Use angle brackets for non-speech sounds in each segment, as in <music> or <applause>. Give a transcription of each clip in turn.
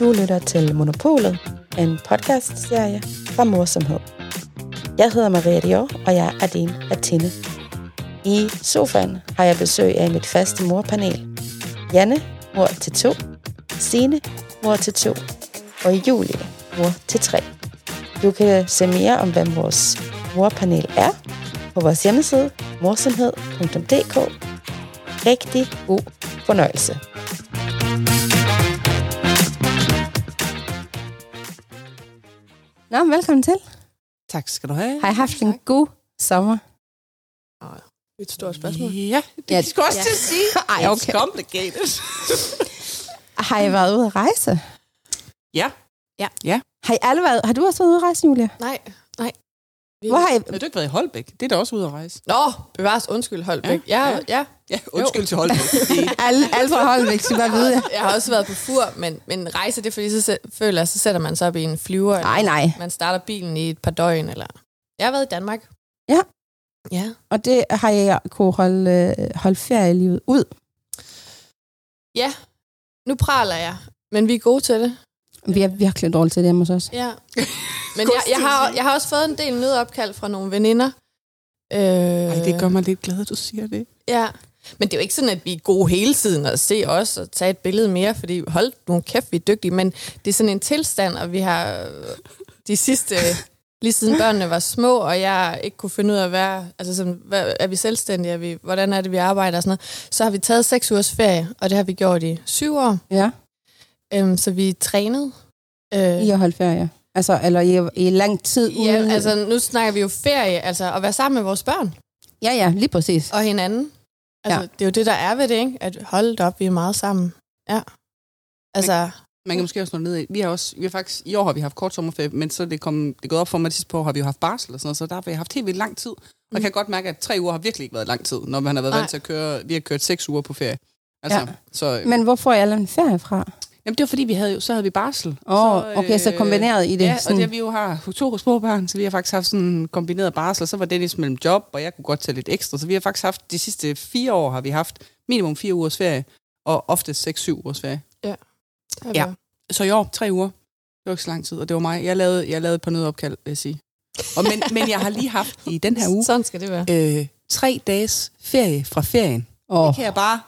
Du lytter til Monopolet, en podcastserie fra Morsomhed. Jeg hedder Maria Dior, og jeg er din af I sofaen har jeg besøg af mit faste morpanel. Janne, mor til to. Sine, mor til to. Og Julie, mor til tre. Du kan se mere om, hvem vores morpanel er, på vores hjemmeside morsomhed.dk. Rigtig god fornøjelse. Nå, velkommen til. Tak skal du have. Har I haft en god sommer? Et stort spørgsmål. Ja, det Ja, ja, skal også ja. til at sige. Ej, okay. It's <laughs> complicated. Har I været ude at rejse? ja. Har I alle været, har du også været ude at rejse, Julia? Nej, nej. Hvor har I, Har du ikke været i Holbæk? Det er da også ude at rejse. Nå, bevares undskyld, Holbæk. Ja, Ja, ja. ja. undskyld til Holbæk. <laughs> Alle, alle fra Holbæk skal bare vide, Jeg har også været på fur, men, men rejse, det er fordi, så føler jeg, så sætter man sig op i en flyver. Nej, eller nej. Man starter bilen i et par døgn, eller... Jeg har været i Danmark. Ja. Ja. Og det har jeg kunne holde, øh, holde ferielivet ud. Ja, nu praler jeg, men vi er gode til det. Vi er virkelig dårlige til det hjemme hos os. Ja. <laughs> Men jeg, jeg, har, jeg har også fået en del nødopkald fra nogle veninder. Øh, Ej, det gør mig lidt glad, at du siger det. Ja, men det er jo ikke sådan, at vi er gode hele tiden og se os og tage et billede mere, fordi hold nu kæft, vi er dygtige, men det er sådan en tilstand, og vi har øh, de sidste, <laughs> lige siden børnene var små, og jeg ikke kunne finde ud af at være, altså sådan, hvad, er vi selvstændige, er vi, hvordan er det, vi arbejder og sådan noget, så har vi taget seks ugers ferie, og det har vi gjort i syv år, Ja, øhm, så vi er trænet. Øh, I har holdt ferie. Altså, eller i, i lang tid ja, uden... altså nu snakker vi jo ferie, altså at være sammen med vores børn. ja, ja, lige præcis. og hinanden. Altså, Ja. det er jo det, der er ved det, ikke? At holde op, vi er meget sammen. Ja. Altså, Man kan måske også nå ned i. Vi har også, vi har faktisk, i år har vi haft kort sommerferie, men så er det, kom, det gået op for mig, at sidste år har vi jo haft barsel og sådan noget, så der har vi haft helt vildt lang tid. Og jeg kan godt mærke, at tre uger har virkelig ikke været lang tid, når man har været Nej. vant til at køre, vi har kørt seks uger på ferie. Altså, Ja. ja. så, Men hvor får I alle en ferie fra? Jamen, det var fordi, vi havde jo, så havde vi barsel. Åh, så, okay, så kombineret i det. Ja, sådan. og det vi jo har to små børn, så vi har faktisk haft sådan en kombineret barsel, så var Dennis mellem job, og jeg kunne godt tage lidt ekstra. Så vi har faktisk haft, de sidste fire år har vi haft minimum fire ugers ferie, og ofte seks-syv ugers ferie. Ja. Så i år, tre uger. Det var ikke så lang tid, og det var mig. Jeg lavede, jeg lavede et par nødopkald, vil jeg sige. Og men, men jeg har lige haft i den her <laughs> uge Sådan skal det være. øh, tre dages ferie fra ferien. Åh. Det kan jeg bare...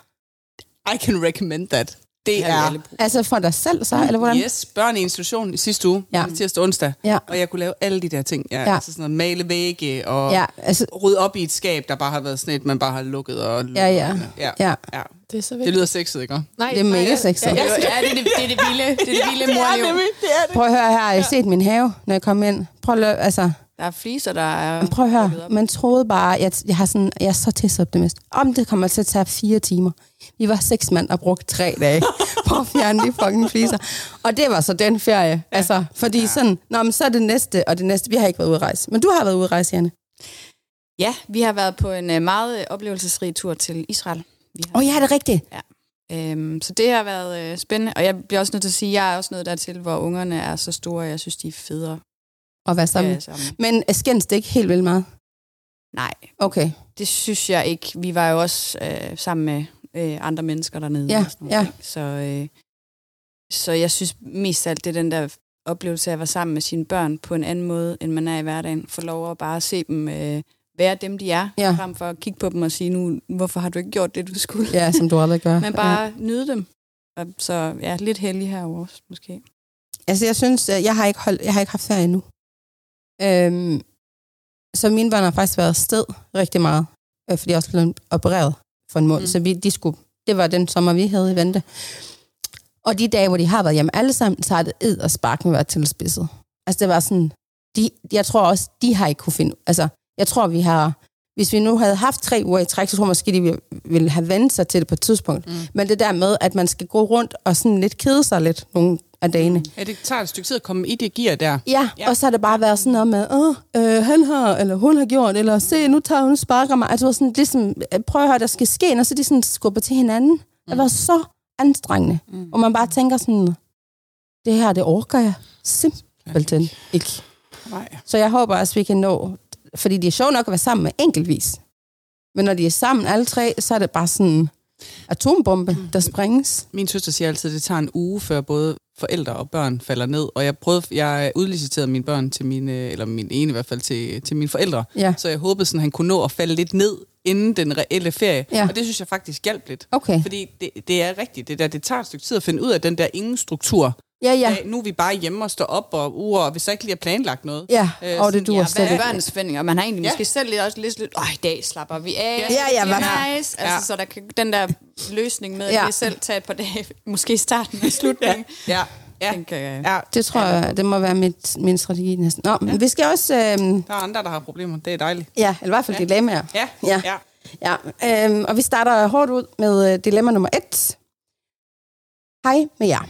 I can recommend that. Det er... Altså for dig selv så, eller hvordan? Yes, børn i institutionen i sidste uge, Ja. ja. tirsdag og onsdag, Ja. og jeg kunne lave alle de der ting. Ja, Ja. ja. Altså sådan noget, male vægge og Ja, ja. altså, rydde op i et skab, der bare har været sådan et, man bare har lukket og lukket. Ja, ja. ja. ja. ja. Det er så Det vigtigt. lyder sexet, ikke? Nej, det er mega sexet. Ja, ja, ja, det, er det, det er det vilde, det er det vilde <laughs> morliv. det er det. Prøv at høre her, jeg har set min have, når jeg kom ind. Prøv at, lø- altså, Der er fliser, der er... prøv at høre, man troede bare, jeg, jeg, har sådan, jeg er så tidsoptimist. Om det kommer til at tage fire timer. Vi var seks mand og brugte tre dage <laughs> på at fjerne de fucking fliser. Og det var så den ferie. Altså, fordi ja. sådan, nå, men så er det næste, og det næste, vi har ikke været ude at rejse. Men du har været ude at rejse, Janne. Ja, vi har været på en øh, meget øh, oplevelsesrig tur til Israel. Åh oh, ja, det er rigtigt. øhm, så det har været øh, spændende, og jeg bliver også nødt til at sige, at jeg er også nået dertil, hvor ungerne er så store, og jeg synes, de er federe At være sammen. øh, sammen. Men skændes det ikke helt vildt meget? Nej, Okay. det synes jeg ikke. Vi var jo også øh, sammen med øh, andre mennesker dernede. Ja, og sådan ja. ting. Så, øh, så jeg synes mest af alt, det er den der oplevelse af at være sammen med sine børn på en anden måde, end man er i hverdagen. Få lov at bare se dem øh, være dem, de er, Ja. frem for at kigge på dem og sige, nu, hvorfor har du ikke gjort det, du skulle? Ja, som du aldrig gør. <laughs> Men bare nyde dem. Så ja, lidt heldig herovre også, måske. Altså, jeg synes, øh, jeg har ikke, holdt, jeg har ikke haft ferie endnu. Øhm, så mine børn har faktisk været sted rigtig meget, øh, fordi jeg også blev opereret for en måned, mm. Så vi, de skulle, det var den sommer, vi havde i vente. Og de dage, hvor de har været hjemme alle sammen, så har det ed og sparken været tilspidset. Altså, det var sådan, de, jeg tror også, de har ikke kunne finde, altså, jeg tror, vi har, hvis vi nu havde haft tre uger i træk, så tror jeg måske, de ville, have vendt sig til det på et tidspunkt. Mm. Men det der med, at man skal gå rundt og sådan lidt kede sig lidt nogle af dagene, Ja, det tager et stykke tid at komme i det gear der. Ja, ja, og så har det bare været sådan noget med, åh, øh, han har, eller hun har gjort, eller se, nu tager hun sparker mig. Altså sådan, ligesom, øh, prøv at høre, der skal ske, og så de sådan skubber til hinanden. Mm. Det var så anstrengende. Mm. Og man bare tænker sådan, det her, det orker jeg simpelthen ikke. Nej. Så jeg håber også, vi kan nå fordi de er sjovt nok at være sammen med enkeltvis. Men når de er sammen alle tre, så er det bare sådan en atombombe, der sprænges. Min søster siger altid, at det tager en uge, før både forældre og børn falder ned. Og jeg prøvede, jeg udliciterede mine børn til mine, eller min ene i hvert fald, til, til mine forældre. Ja. Så jeg håbede, sådan, at han kunne nå at falde lidt ned inden den reelle ferie. Ja. Og det synes jeg faktisk hjalp lidt. Okay. Fordi det, det er rigtigt. Det, der, det tager et stykke tid at finde ud af den der ingen struktur. Ja, ja. Af, nu er vi bare hjemme og står op, og, uh, og hvis der ikke lige er planlagt noget. Ja, Øh, og det duer Ja, slet hvad er forventninger? Man har egentlig Ja. ja. måske selv lidt også lidt, lidt, åh, i dag slapper vi af. Ja, ja, det er hvad- nice. Altså, Ja. så der kan, den der løsning med, at Ja. ja. det selv tager et par dage, måske i starten og slutningen. Ja, ja, Den kan, ja. ja. Det tror jeg, det må være mit, min strategi næsten. Nå, men vi skal også... Øh, Der er andre, der har problemer. Det er dejligt. ja, eller i hvert fald Ja. dilemmaer. Ja, Ja. ja. Ja, øhm, og vi starter hårdt ud med øh, dilemma nummer et. Hej med jer.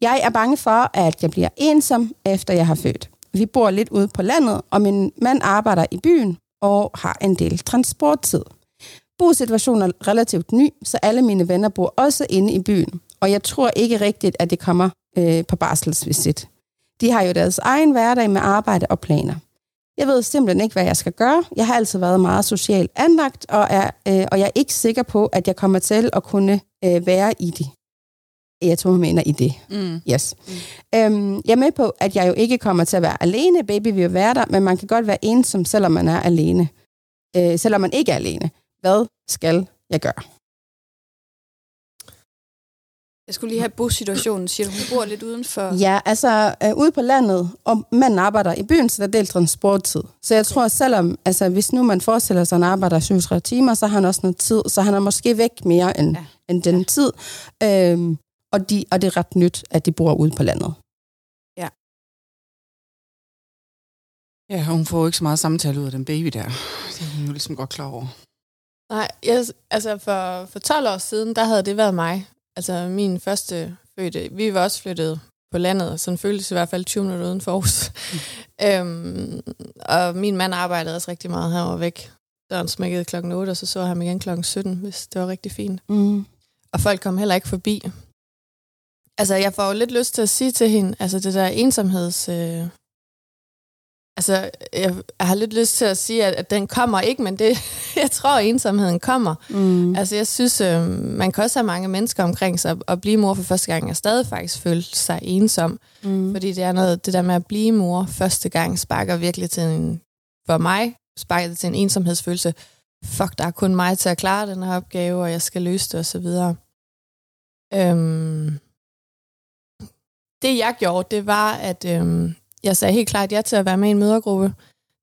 Jeg er bange for, at jeg bliver ensom, efter jeg har født. Vi bor lidt ude på landet, og min mand arbejder i byen og har en del transporttid. Bosituationen er relativt ny, så alle mine venner bor også inde i byen, og jeg tror ikke rigtigt, at det kommer øh, på barselsvisit. De har jo deres egen hverdag med arbejde og planer. Jeg ved simpelthen ikke, hvad jeg skal gøre. Jeg har altid været meget socialt anlagt, og, er, øh, og jeg er ikke sikker på, at jeg kommer til at kunne øh, være i det. Jeg tror, man mener i det. Mm. Yes. Mm. Øhm, jeg er med på, at jeg jo ikke kommer til at være alene. Baby vil jo være der, men man kan godt være ensom, selvom man er alene. Øh, selvom man ikke er alene. Hvad skal jeg gøre? Jeg skulle lige have bosituationen, siger du. Hun bor lidt udenfor. Ja, altså øh, ude på landet, og manden arbejder i byen, så der er delt transporttid. Så jeg tror, selvom, altså hvis nu man forestiller sig, at han arbejder 37 timer, så har han også noget tid, så han er måske væk mere end, ja. Ja. end den tid. Øhm, og, de, og det er ret nyt, at de bor ude på landet. Ja, hun får jo ikke så meget samtale ud af den baby der. Det er hun jo ligesom godt klar over. Nej, jeg, altså for, for 12 år siden, der havde det været mig. Altså min første fødte. Vi var også flyttet på landet, og sådan føltes i hvert fald 20 minutter uden for Aarhus. <laughs> øhm, og min mand arbejdede også rigtig meget. Han var væk. Døren smækkede klokken 8, og så så jeg ham igen klokken 17, hvis det var rigtig fint. Mm. Og folk kom heller ikke forbi. Altså, jeg får jo lidt lyst til at sige til hende, altså det der ensomheds... Øh, altså, jeg, jeg har lidt lyst til at sige, at, at den kommer ikke, men det, <laughs> jeg tror, at ensomheden kommer. Mm. Altså, jeg synes, øh, man kan også have mange mennesker omkring sig, og blive mor for første gang, og stadig faktisk føle sig ensom. Mm. Fordi det er noget, det der med at blive mor første gang, sparker virkelig til en, for mig, sparker det til en ensomhedsfølelse. Fuck, der er kun mig til at klare den her opgave, og jeg skal løse det, videre. Øhm, det jeg gjorde, det var, at øhm, jeg sagde helt klart ja til at være med i en mødergruppe,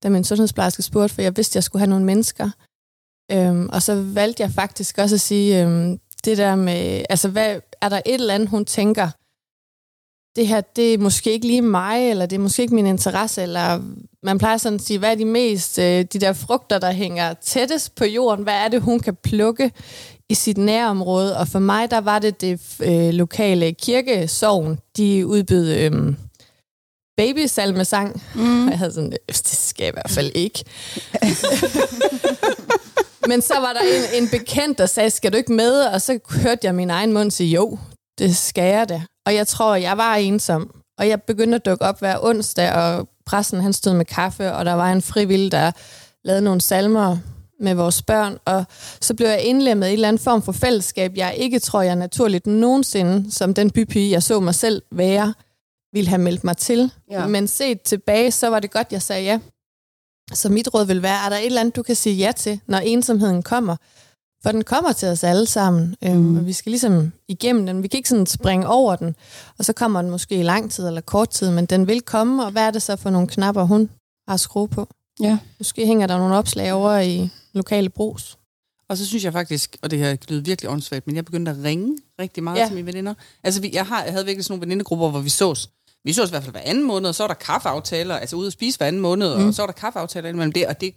da min sundhedsplejerske spurgte, for jeg vidste, at jeg skulle have nogle mennesker. Øhm, og så valgte jeg faktisk også at sige, øhm, det der med, altså hvad, er der et eller andet, hun tænker, det her, det er måske ikke lige mig, eller det er måske ikke min interesse, eller man plejer sådan at sige, hvad er de mest, øh, de der frugter, der hænger tættest på jorden, hvad er det, hun kan plukke i sit nærområde, og for mig, der var det det øh, lokale kirkesovn, de udbød øh, babysalmesang, Mm. og jeg havde sådan, "Øh, det skal jeg i hvert fald ikke. <laughs> Men så var der en, en bekendt, der sagde, skal du ikke med? Og så hørte jeg min egen mund sige, jo, det skal jeg da. Og jeg tror, jeg var ensom. Og jeg begyndte at dukke op hver onsdag, og pressen han stod med kaffe, og der var en frivillig, der lavede nogle salmer med vores børn, og så blev jeg indlemmet i en eller anden form for fællesskab, jeg ikke tror, jeg naturligt nogensinde, som den bypige, jeg så mig selv være, ville have meldt mig til. Ja. Men set tilbage, så var det godt, jeg sagde ja. Så mit råd vil være, er der et eller andet, du kan sige ja til, når ensomheden kommer? For den kommer til os alle sammen, øhm, Mm. og vi skal ligesom igennem den. Vi kan ikke sådan springe over den, og så kommer den måske i lang tid eller kort tid, men den vil komme, og hvad er det så for nogle knapper, hun har skruet på? Ja. Måske hænger der nogle opslag over i lokale brus. Og så synes jeg faktisk, og det her lyder virkelig åndssvagt, men jeg begyndte at ringe rigtig meget ja. Til mine veninder. Altså, vi, jeg, har, jeg havde virkelig sådan nogle venindegrupper, hvor vi sås. Vi sås i hvert fald hver anden måned, og så var der kaffeaftaler, altså ude at spise hver anden måned, mm. og så var der kaffeaftaler indimellem det, og det...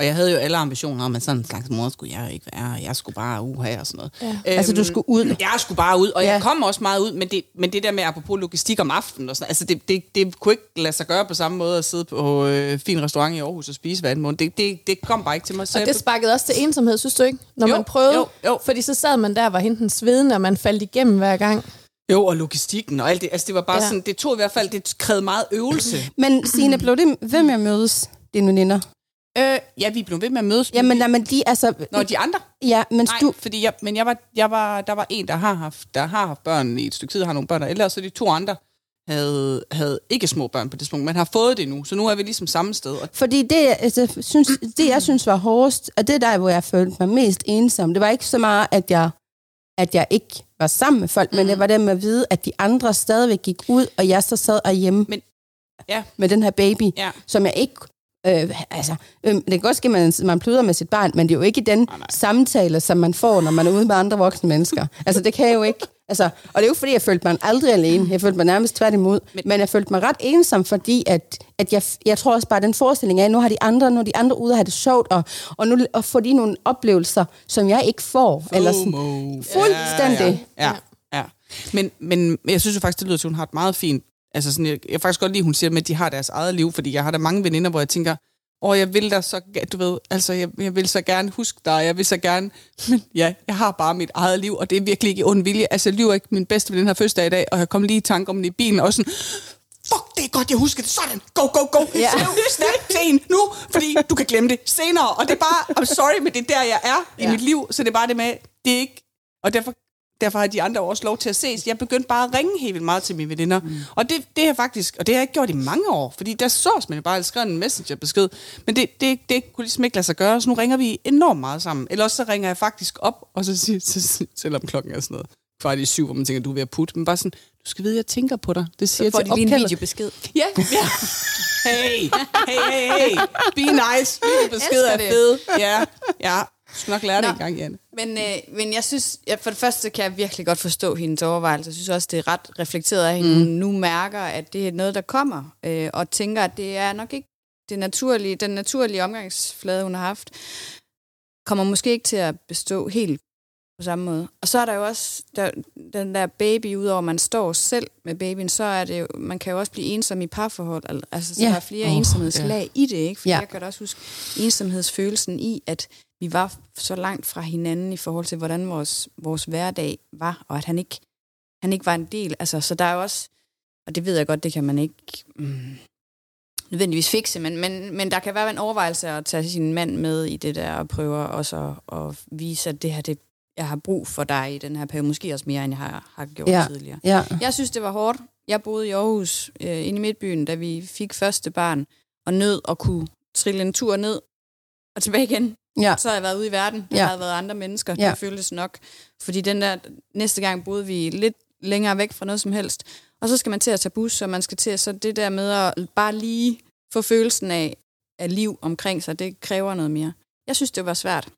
Og jeg havde jo alle ambitioner om, at sådan en slags mor skulle jeg ikke være, jeg skulle bare uha og sådan noget. Ja. Øhm, Altså, du skulle ud. Jeg skulle bare ud, og Ja. jeg kom også meget ud, men det, men det der med apropos logistik om aftenen og sådan altså det, det, det kunne ikke lade sig gøre på samme måde at sidde på øh, fin restaurant i Aarhus og spise hver anden måned. Det, det, det kom bare ikke til mig Og selv. det sparkede også til ensomhed, synes du ikke? Når Jo, man prøvede. jo, jo. Fordi så sad man der, var henten sveden, og man faldt igennem hver gang. Jo, og logistikken og alt det. Altså, det var bare ja. Sådan, det tog i hvert fald, det krævede meget øvelse. Men Signe, blev det med at mødes, dine veninder? Øh, ja, vi blev ved med at mødes. Jamen, nej, men de, altså... Når de andre? Ja, men Nej, du... fordi jeg, men jeg var, jeg var, der var en, der har haft, der har haft børn i et stykke tid, har nogle børn, og så de to andre havde, havde ikke små børn på det tidspunkt, men har fået det nu. Så nu er vi ligesom samme sted. Og Fordi det, altså, synes, det, jeg synes var hårdest, og det er der, hvor jeg følte mig mest ensom, det var ikke så meget, at jeg, at jeg ikke var sammen med folk, mm. men det var det med at vide, at de andre stadigvæk gik ud, og jeg så sad hjemme Men- ja. med den her baby, ja, som jeg ikke... Øh, altså, øh, det kan godt ske, at man, man pluder med sit barn, men det er jo ikke den Nej, nej. samtale, som man får, når man er ude med andre voksne mennesker. <laughs> altså, det kan jeg jo ikke. Altså, og det er jo fordi, jeg følte mig aldrig alene. Jeg følte mig nærmest tværtimod. Men, men jeg følte mig ret ensom, fordi at, at jeg, jeg tror også bare, den forestilling af, at nu har de andre, nu er de andre ude og have det sjovt, og, og nu og får de nogle oplevelser, som jeg ikke får. Eller sådan. FOMO. Fuldstændig. Ja, ja, ja. ja. Men, men jeg synes jo faktisk, det lyder til, at hun har et meget fint... Altså sådan, jeg, jeg faktisk godt lide, at hun siger, at de har deres eget liv, fordi jeg har da mange veninder, hvor jeg tænker, åh, jeg vil da så, du ved, altså, jeg, jeg vil så gerne huske dig, jeg vil så gerne, <laughs> men ja, jeg har bare mit eget liv, og det er virkelig ikke ond vilje. Altså, jeg lyver ikke, min bedste veninde har fødselsdag i dag, og jeg kom lige i tanke om det i bilen, og sådan, fuck, det er godt, jeg husker det, sådan, go, go, go, Ja. <laughs> ja. snap til en nu, fordi du kan glemme det senere, og det er bare, I'm sorry, men det er der, jeg er ja. i mit liv, så det er bare det med, det er ikke, og derfor Derfor har de andre også lov til at ses. Jeg begyndte bare at ringe helt vildt meget til mine veninder. Mm. Og det, det er faktisk, og det har jeg ikke gjort i mange år, fordi der sås man jo bare, skrev en messengerbesked. Men det, det, det kunne ligesom ikke lade sig gøre, så nu ringer vi enormt meget sammen. Eller også så ringer jeg faktisk op, og så siger, så, selvom klokken er sådan noget, kvart i syv, hvor man tænker, du er ved at putte, men bare sådan, du skal vide, jeg tænker på dig. Det siger Så får jeg de til lige en videobesked. Ja, ja. Hey, hey, hey, hey. Be nice. Besked Elsker er det. fed. Ja, ja. Du skal nok lære det Nå. en gang, Jan. Men, øh, men jeg synes, ja, for det første kan jeg virkelig godt forstå hendes overvejelser. Jeg synes også, det er ret reflekteret af hende. Mm. Hun nu mærker, at det er noget, der kommer, øh, og tænker, at det er nok ikke det naturlige, den naturlige omgangsflade, hun har haft, kommer måske ikke til at bestå helt på samme måde. Og så er der jo også der, den der baby, udover man står selv med babyen, så er det jo, man kan jo også blive ensom i parforhold. al- Altså, så Ja. der er flere oh, ensomhedslag ja. i det, ikke? For ja. jeg kan da også huske ensomhedsfølelsen i, at vi var så langt fra hinanden i forhold til, hvordan vores, vores hverdag var, og at han ikke, han ikke var en del. Altså, så der er jo også, og det ved jeg godt, det kan man ikke mm, nødvendigvis fikse, men, men, men der kan være en overvejelse at tage sin mand med i det der, og prøve også at, at vise, at det her, det, jeg har brug for dig i den her periode, måske også mere, end jeg har, har gjort Ja. tidligere. Ja. Jeg synes, det var hårdt. Jeg boede i Aarhus, øh, inde i Midtbyen, da vi fik første barn, og nød at kunne trille en tur ned og tilbage igen. Ja. Så har jeg været ude i verden. Der Ja. har været andre mennesker. Ja. Det føltes nok. Fordi den der, næste gang boede vi lidt længere væk fra noget som helst. Og så skal man til at tage bus, og man skal til at, så det der med at bare lige få følelsen af, af liv omkring sig, det kræver noget mere. Jeg synes, det var svært.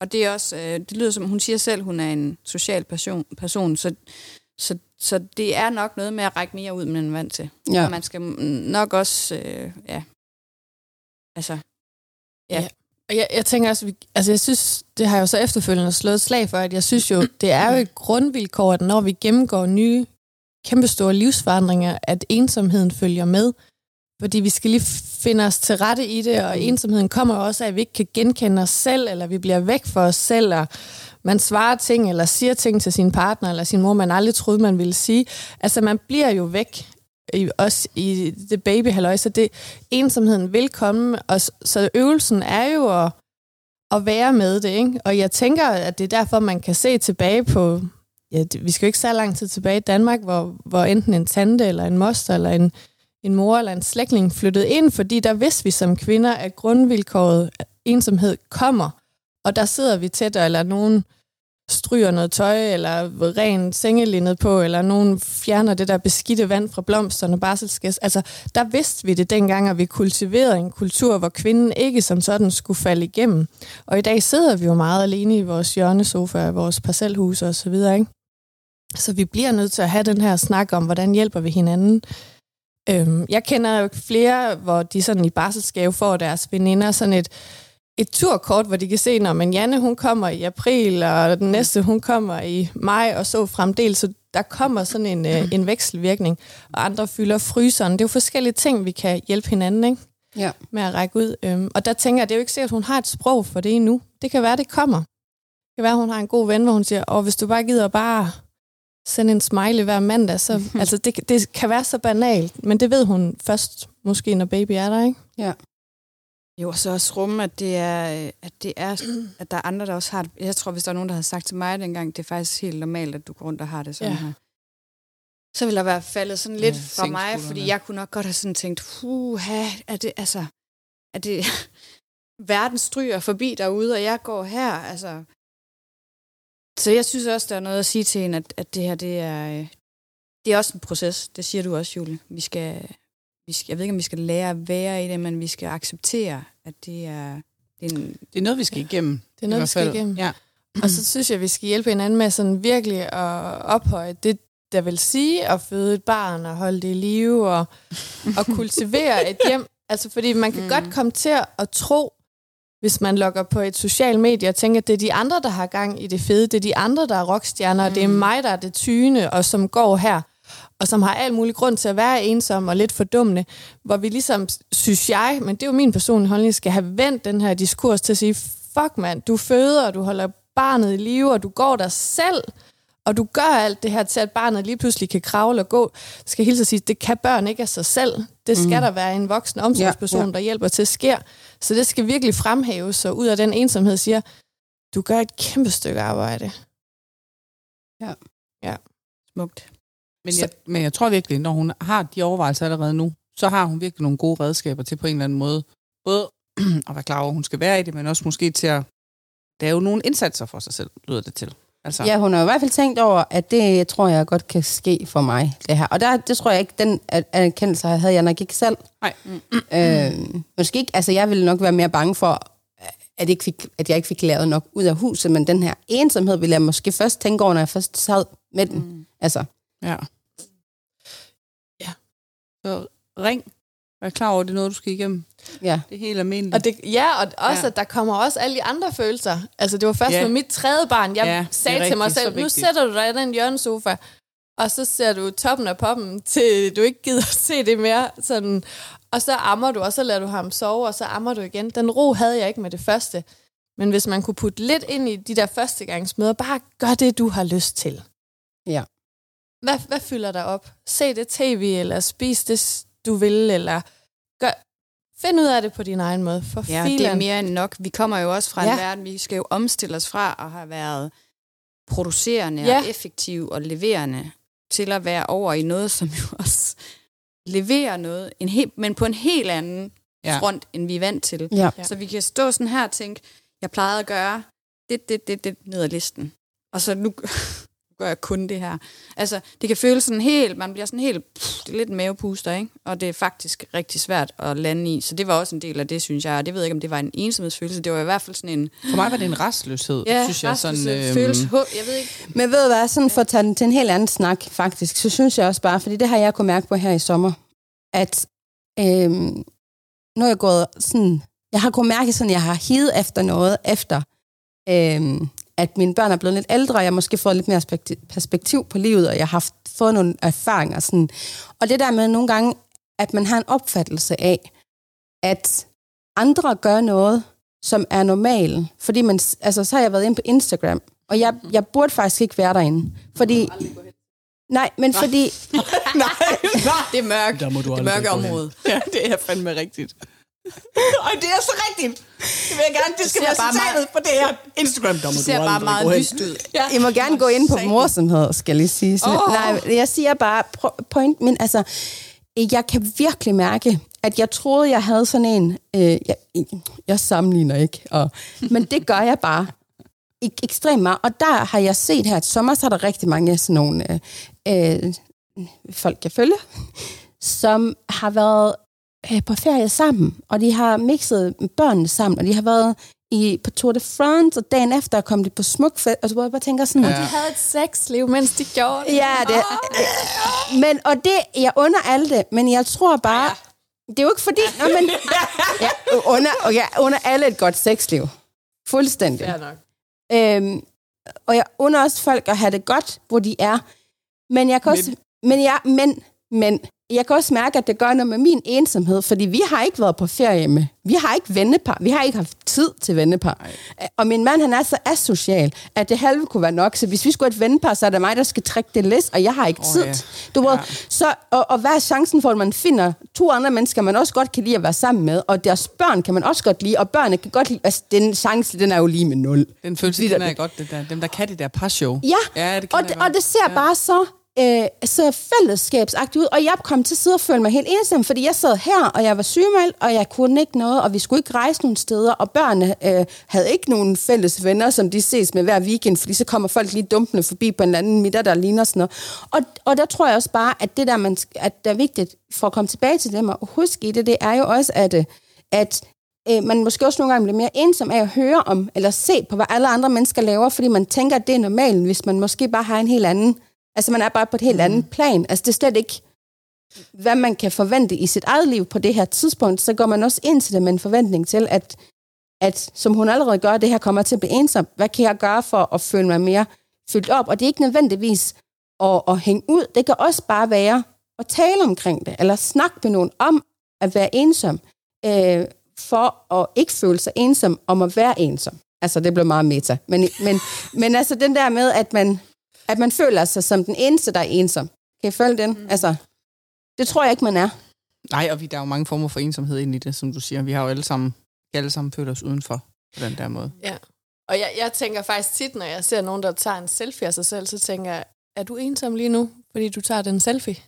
Og det er også, øh, det lyder som, hun siger selv, hun er en social person, person så, så, så det er nok noget med at række mere ud, end man er vant til. Ja. Og man skal nok også, øh, ja, altså, Ja. Ja. Og jeg, jeg tænker også, vi, altså jeg synes, det har jeg jo så efterfølgende slået et slag for, at jeg synes jo, det er jo et grundvilkår, at når vi gennemgår nye, kæmpestore livsforandringer, at ensomheden følger med. Fordi vi skal lige finde os til rette i det, og ensomheden kommer også af, at vi ikke kan genkende os selv, eller vi bliver væk for os selv, og man svarer ting, eller siger ting til sin partner, eller sin mor, man aldrig troede, man ville sige. Altså, man bliver jo væk, i, også i det babyhalløj, så det, ensomheden vil komme, og så øvelsen er jo at, at være med det, ikke? Og jeg tænker, at det er derfor, man kan se tilbage på, ja, det, vi skal jo ikke så lang tid tilbage i Danmark, hvor, hvor enten en tante, eller en moster, eller en, en mor, eller en slægtning flyttede ind, fordi der vidste vi som kvinder, at grundvilkåret at ensomhed kommer, og der sidder vi tæt, eller nogen stryger noget tøj, eller ren sengelindet på, eller nogen fjerner det der beskidte vand fra blomsterne, barselskæs. Altså, der vidste vi det dengang, at vi kultiverede en kultur, hvor kvinden ikke som sådan skulle falde igennem. Og i dag sidder vi jo meget alene i vores hjørnesofa, vores parcelhus og så videre, ikke? Så vi bliver nødt til at have den her snak om, hvordan hjælper vi hinanden. Øhm, jeg kender jo flere, hvor de sådan i barselsgave får deres veninder sådan et, et turkort, hvor de kan se, når men Janne hun kommer i april, og den næste hun kommer i maj, og så fremdeles. Så der kommer sådan en, øh, en vekselvirkning, og andre fylder fryseren. Det er jo forskellige ting, vi kan hjælpe hinanden ikke? Ja. med at række ud. Øhm, og der tænker jeg, det er jo ikke sikkert, at hun har et sprog for det endnu. Det kan være, det kommer. Det kan være, hun har en god ven, hvor hun siger, åh, hvis du bare gider bare sende en smiley hver mandag, så <laughs> altså, det, det kan være så banalt, men det ved hun først, måske når baby er der, ikke? Jo, og så også rumme, at det er, at det er, at der er andre, der også har det. Jeg tror, hvis der er nogen, der har sagt til mig dengang, det er faktisk helt normalt, at du går rundt og har det sådan Ja. her. Så ville der være faldet sådan lidt Ja, fra mig, fordi jeg kunne nok godt have sådan tænkt, puha, er det, altså, er det, <laughs> verden stryger forbi derude, og jeg går her, altså. Så jeg synes også, der er noget at sige til en, at, at det her, det er, øh, det er også en proces. Det siger du også, Julie. Vi skal, vi skal, jeg ved ikke, om vi skal lære at være i det, men vi skal acceptere, at det er, det er en, Det er noget, vi skal igennem. Det er noget, vi skal igennem. Ja. Og så synes jeg, at vi skal hjælpe hinanden med sådan virkelig at ophøje det, der vil sige at føde et barn og holde det i live og, og kultivere et hjem. Altså fordi man kan mm. godt komme til at tro, hvis man logger på et social medie og tænker, at det er de andre, der har gang i det fede, det er de andre, der er rockstjerner, og det er mig, der er det tyne, og som går her, og som har alt mulig grund til at være ensom og lidt fordummende, hvor vi ligesom, synes jeg, men det er jo min personlige holdning, skal have vendt den her diskurs til at sige, fuck mand, du føder, og du holder barnet i live, og du går der selv, og du gør alt det her til, at barnet lige pludselig kan kravle og gå. Jeg skal hilse at sige, det kan børn ikke af sig selv. Det skal mm. der være en voksen omsorgsperson, Ja, ja, ja. der hjælper til at sker. Så det skal virkelig fremhæves, så ud af den ensomhed siger, du gør et kæmpe stykke arbejde. smukt. Men jeg, men jeg tror virkelig, når hun har de overvejelser allerede nu, så har hun virkelig nogle gode redskaber til på en eller anden måde. Både <clears throat> at være klar over, at hun skal være i det, men også måske til at lave nogle indsatser for sig selv, lyder det til. Altså, Ja, hun har i hvert fald tænkt over, at det tror jeg godt kan ske for mig, det her. Og der, det tror jeg ikke, den er- erkendelse havde jeg nok ikke selv. Nej. <clears throat> Øh, måske ikke, altså jeg ville nok være mere bange for, at, ikke fik, at jeg ikke fik lavet nok ud af huset, men den her ensomhed ville jeg måske først tænke over, når jeg først sad med den. Mm. Altså, Ja. Ja. Så ring. Vær klar over, at det er noget, du skal igennem. ja. Det er helt almindeligt. Og det, ja, og også, Ja. at der kommer også alle de andre følelser. Altså, det var først Ja. med mit tredje barn, jeg Ja, sagde til mig selv, nu sætter du dig i den hjørnesofa, og så ser du toppen af poppen, til du ikke gider at se det mere. Sådan. Og så ammer du, og så lader du ham sove, og så ammer du igen. Den ro havde jeg ikke med det første. Men hvis man kunne putte lidt ind i de der førstegangsmøder, bare gør det, du har lyst til. Ja. Hvad, hvad fylder dig op? Se det tv, eller spis det, du vil, eller gør, find ud af det på din egen måde. For Ja, filan. det er mere end nok. Vi kommer jo også fra ja. En verden, vi skal jo omstille os fra at have været producerende ja. Og effektive og leverende til at være over i noget, som jo også leverer noget, en helt, men på en helt anden ja. front, end vi er vant til. Ja. Så vi kan stå sådan her og tænke, jeg plejede at gøre det, det, det, det ned ad listen. Og så nu gør jeg kun det her. Altså, det kan føles sådan helt, man bliver sådan helt, pff, det er lidt en mavepuster, ikke? Og det er faktisk rigtig svært at lande i. Så det var også en del af det, synes jeg. Og det ved jeg ikke, om det var en ensomhedsfølelse. Det var i hvert fald sådan en, For mig var det en restløshed, ja, synes jeg. Sådan, øhm, følelse, jeg ved ikke. Men ved du hvad, sådan for at tage den til en helt anden snak, faktisk, så synes jeg også bare, fordi det har jeg kunnet mærke på her i sommer, at øhm, nu er jeg gået sådan, jeg har kunnet mærke sådan, jeg har hivet efter noget, efter øhm, at mine børn er blevet lidt ældre, og jeg måske fået lidt mere spekti- perspektiv på livet, og jeg har haft, fået nogle erfaringer. Sådan. Og det der med nogle gange, at man har en opfattelse af, at andre gør noget, som er normalt. Fordi man, altså, så har jeg været inde på Instagram, og jeg, jeg burde faktisk ikke være derinde. Fordi... Nej, men fordi... <laughs> nej, nej. Det er mørkt. Der må du det mørke område. Ja, det er fandme rigtigt. <laughs> Og det er så rigtigt. Det vil jeg gerne. Det skal være bare citatet på det her. Instagram, der må Det du ser bare aldrig meget lyst ud. Ja. I må gerne gå ind på morsomhed, skal jeg lige sige. Så, Åh. Nej, jeg siger bare, point, men altså, jeg kan virkelig mærke, at jeg troede, jeg havde sådan en, øh, jeg, jeg sammenligner ikke, og, men det gør jeg bare ek- ekstremt meget. Og der har jeg set her, at sommer, så er der rigtig mange sådan nogle øh, øh, folk, jeg følger, som har været øh, på ferie sammen, og de har mixet børnene sammen, og de har været i, på Tour de France, og dagen efter kom de på smukfest, og så jeg bare tænker sådan, Ja. De havde et sexliv, mens de gjorde det. Ja, det, men, og det, jeg under alle det, men jeg tror bare, ja. det er jo ikke fordi, nå, men, <laughs> jeg under, og jeg under alle et godt sexliv. Fuldstændig. Fair nok. Øhm, og jeg under også folk at have det godt, hvor de er. Men jeg kan også, men, jeg, men, men jeg kan også mærke, at det gør noget med min ensomhed, fordi vi har ikke været på ferie med. Vi har ikke vennepar. Vi har ikke haft tid til vennepar. Ej. Og min mand, han er så asocial, at det halve kunne være nok. Så hvis vi skulle have et vennepar, så er det mig, der skal trække det læs, og jeg har ikke oh, tid. Ja. Du ja. ved, så, og, og hvad er chancen for, at man finder to andre mennesker, man også godt kan lide at være sammen med, og deres børn kan man også godt lide, og børnene kan godt lide, altså den chance, den er jo lige med nul. Den følelse, den er godt, det der. Dem, der kan det der parshow. Ja, ja det og, det, og det ser ja. bare så øh, så fællesskabsagtigt ud, og jeg kom til at sidde og føle mig helt ensom, fordi jeg sad her, og jeg var sygemeldt, og jeg kunne ikke noget, og vi skulle ikke rejse nogen steder, og børnene øh, havde ikke nogen fælles venner, som de ses med hver weekend, fordi så kommer folk lige dumpende forbi på en anden middag, der ligner sådan noget. Og, og der tror jeg også bare, at det der, man, at det er vigtigt for at komme tilbage til dem og huske i det, det er jo også, at, øh, at øh, man måske også nogle gange bliver mere ensom af at høre om, eller se på, hvad alle andre mennesker laver, fordi man tænker, at det er normalt, hvis man måske bare har en helt anden Altså man er bare på et helt mm. andet plan. Altså det er slet ikke, hvad man kan forvente i sit eget liv på det her tidspunkt. Så går man også ind til det med en forventning til, at, at som hun allerede gør, det her kommer til at blive ensom. Hvad kan jeg gøre for at føle mig mere fyldt op? Og det er ikke nødvendigvis at, at hænge ud. Det kan også bare være at tale omkring det, eller snakke med nogen om at være ensom, øh, for at ikke føle sig ensom, om at være ensom. Altså, det bliver meget meta. Men, men, men altså den der med, at man, at man føler sig som den eneste, der er ensom. Kan I følge den? Mm. Altså, det tror jeg ikke, man er. Nej, og vi, der er jo mange former for ensomhed ind i det, som du siger. Vi har jo alle sammen, alle sammen følt os udenfor på den der måde. Ja. Og jeg, jeg tænker faktisk tit, når jeg ser nogen, der tager en selfie af sig selv, så tænker jeg, er du ensom lige nu, fordi du tager den selfie? <laughs>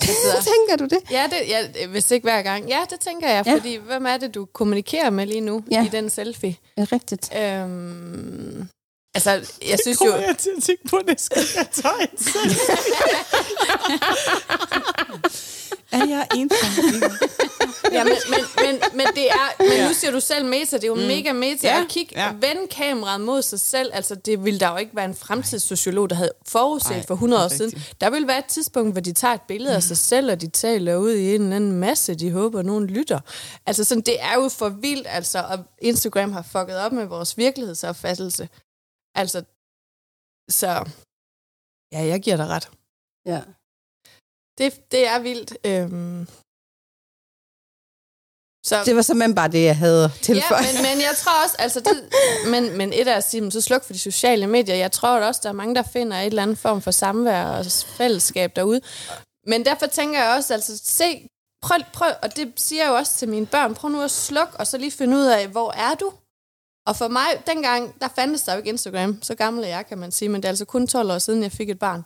Altså, tænker du det? Ja, det, ja, hvis ikke hver gang. Ja, det tænker jeg, ja. fordi hvem er det, du kommunikerer med lige nu ja. i den selfie? Det er rigtigt. Øhm, Altså, jeg synes jo... jeg til at tænke på, det skal jeg tage en Er jeg ensom? ja, men, men, men, men, det er, men ja. nu siger du selv meta, det er jo mm. mega meta ja. at kigge, ja. vende kameraet mod sig selv. Altså, det ville der jo ikke være en fremtidssociolog, der havde forudset Ej, for 100 år siden. Der vil være et tidspunkt, hvor de tager et billede mm. af sig selv, og de taler ud i en eller anden masse, de håber, nogen lytter. Altså, sådan, det er jo for vildt, altså, og Instagram har fucket op med vores virkelighedsopfattelse. Altså, så ja, jeg giver dig ret. Ja. Det, det er vildt. Øhm, så, det var simpelthen bare det, jeg havde tilføjet. Ja, men, men jeg tror også, altså det, <laughs> men, men et af at sige, så sluk for de sociale medier. Jeg tror også, der er mange, der finder et eller andet form for samvær og fællesskab derude. Men derfor tænker jeg også, altså se, prøv, prøv, og det siger jeg jo også til mine børn, prøv nu at slukke, og så lige finde ud af, hvor er du? Og for mig, dengang, der fandtes der jo ikke Instagram. Så gammel er jeg, kan man sige. Men det er altså kun 12 år siden, jeg fik et barn.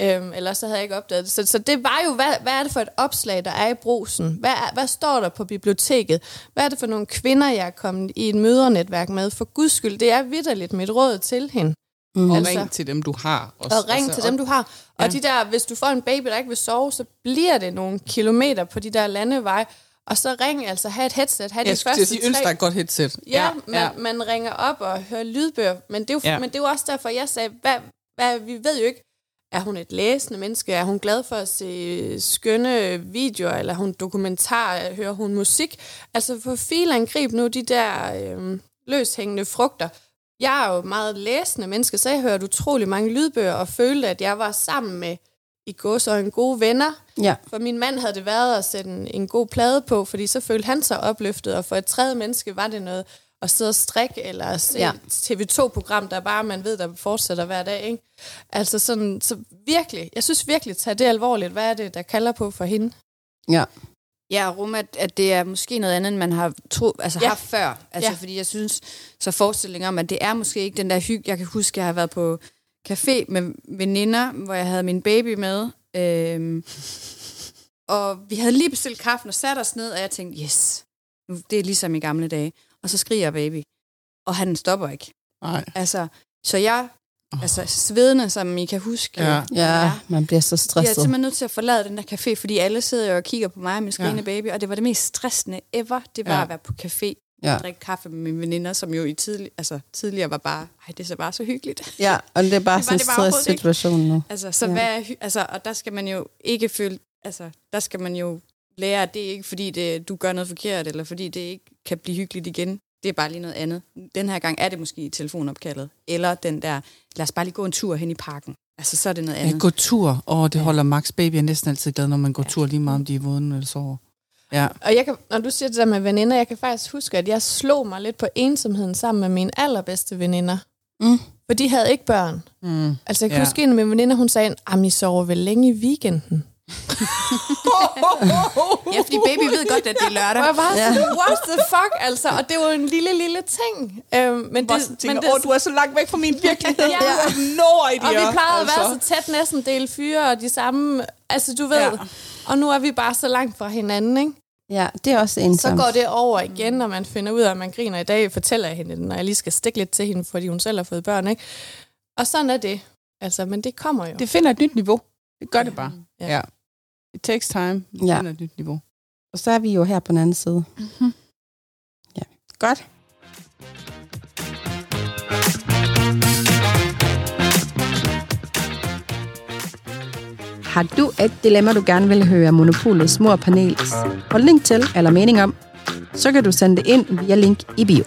Øhm, ellers så havde jeg ikke opdaget det. Så, så det var jo, hvad, hvad er det for et opslag, der er i brusen? Hvad, er, hvad står der på biblioteket? Hvad er det for nogle kvinder, jeg er kommet i et mødernetværk med? For guds skyld, det er vidderligt mit råd til hende. Mm. Og altså, ring til dem, du har. Også. Og ring altså, til dem, du har. Og ja. de der, hvis du får en baby, der ikke vil sove, så bliver det nogle kilometer på de der landeveje. Og så ring, altså have et headset, have jeg de første sige, tre... et godt headset. Ja, ja, man, ja, man ringer op og hører lydbøger, men det er jo, ja. men det er jo også derfor, jeg sagde, hvad, hvad, vi ved jo ikke, er hun et læsende menneske? Er hun glad for at se skønne videoer? Eller er hun dokumentar? Hører hun musik? Altså for filen grib nu de der øh, løshængende frugter. Jeg er jo meget læsende menneske, så jeg hørte utrolig mange lydbøger og følte, at jeg var sammen med i går så en gode venner. Ja. For min mand havde det været at sætte en, en god plade på, fordi så følte han sig opløftet, og for et tredje menneske var det noget at sidde og strikke, eller se ja. TV2-program, der bare man ved, der fortsætter hver dag. Ikke? Altså sådan, så virkelig, jeg synes virkelig, tage det alvorligt. Hvad er det, der kalder på for hende? Ja. Ja, rum, at, at det er måske noget andet, end man har tro, altså ja. haft før. Altså, ja. Fordi jeg synes, så forestillinger om, at det er måske ikke den der hygge. Jeg kan huske, jeg har været på café med veninder, hvor jeg havde min baby med. Øhm, og vi havde lige bestilt kaffen og sat os ned, og jeg tænkte, yes, nu, det er ligesom i gamle dage. Og så skriger baby, og han stopper ikke. Nej. Altså, så jeg, oh. altså svedende, som I kan huske. Ja, ja man bliver så stresset. Jeg er simpelthen nødt til at forlade den der café, fordi alle sidder jo og kigger på mig med skrigende ja. baby, og det var det mest stressende ever, det var ja. at være på café ja. drikke kaffe med mine veninder, som jo i tidlig, altså, tidligere var bare, ej, det er så bare så hyggeligt. Ja, og det er bare <laughs> sådan en stress-situation nu. Altså, så ja. hvad, altså, og der skal man jo ikke føle, altså, der skal man jo lære, at det er ikke fordi, det, du gør noget forkert, eller fordi det ikke kan blive hyggeligt igen. Det er bare lige noget andet. Den her gang er det måske telefonopkaldet, eller den der, lad os bare lige gå en tur hen i parken. altså, så er det noget andet. Ja, gå tur. Åh, det holder Max Baby er næsten altid glad, når man går tur, lige meget om de er vågne eller sover. Ja. Og jeg kan, når du siger det der med veninder, jeg kan faktisk huske, at jeg slog mig lidt på ensomheden sammen med mine allerbedste veninder. Mm. For de havde ikke børn. Mm. Altså jeg kan Ja. ja. huske, en af mine veninder, hun sagde, at I sover vel længe i weekenden. Ja, fordi baby ved godt, at det er lørdag. Og jeg var sådan, what the fuck, altså. Og det var en lille, lille ting. Øhm, men Det, det, tænker, men det, åh, du er så langt væk fra min virkelighed. Ja. No idea. og vi plejede at være altså. så tæt næsten dele fyre og de samme, altså du ved. Ja. Ja. Og nu er vi bare så langt fra hinanden, ikke? Ja, det er også ensomt. Så går det over igen, når man finder ud af, at man griner i dag, fortæller jeg hende når jeg lige skal stikke lidt til hende, fordi hun selv har fået børn, ikke? Og sådan er det. Altså, men det kommer jo. Det finder et nyt niveau. Det gør det bare. Ja. Ja. It takes time. Det Ja. finder et nyt niveau. Og så er vi jo her på den anden side. Mhm. Ja, godt. Har du et dilemma, du gerne vil høre Monopolets panels holdning til eller mening om, så kan du sende det ind via link i bio.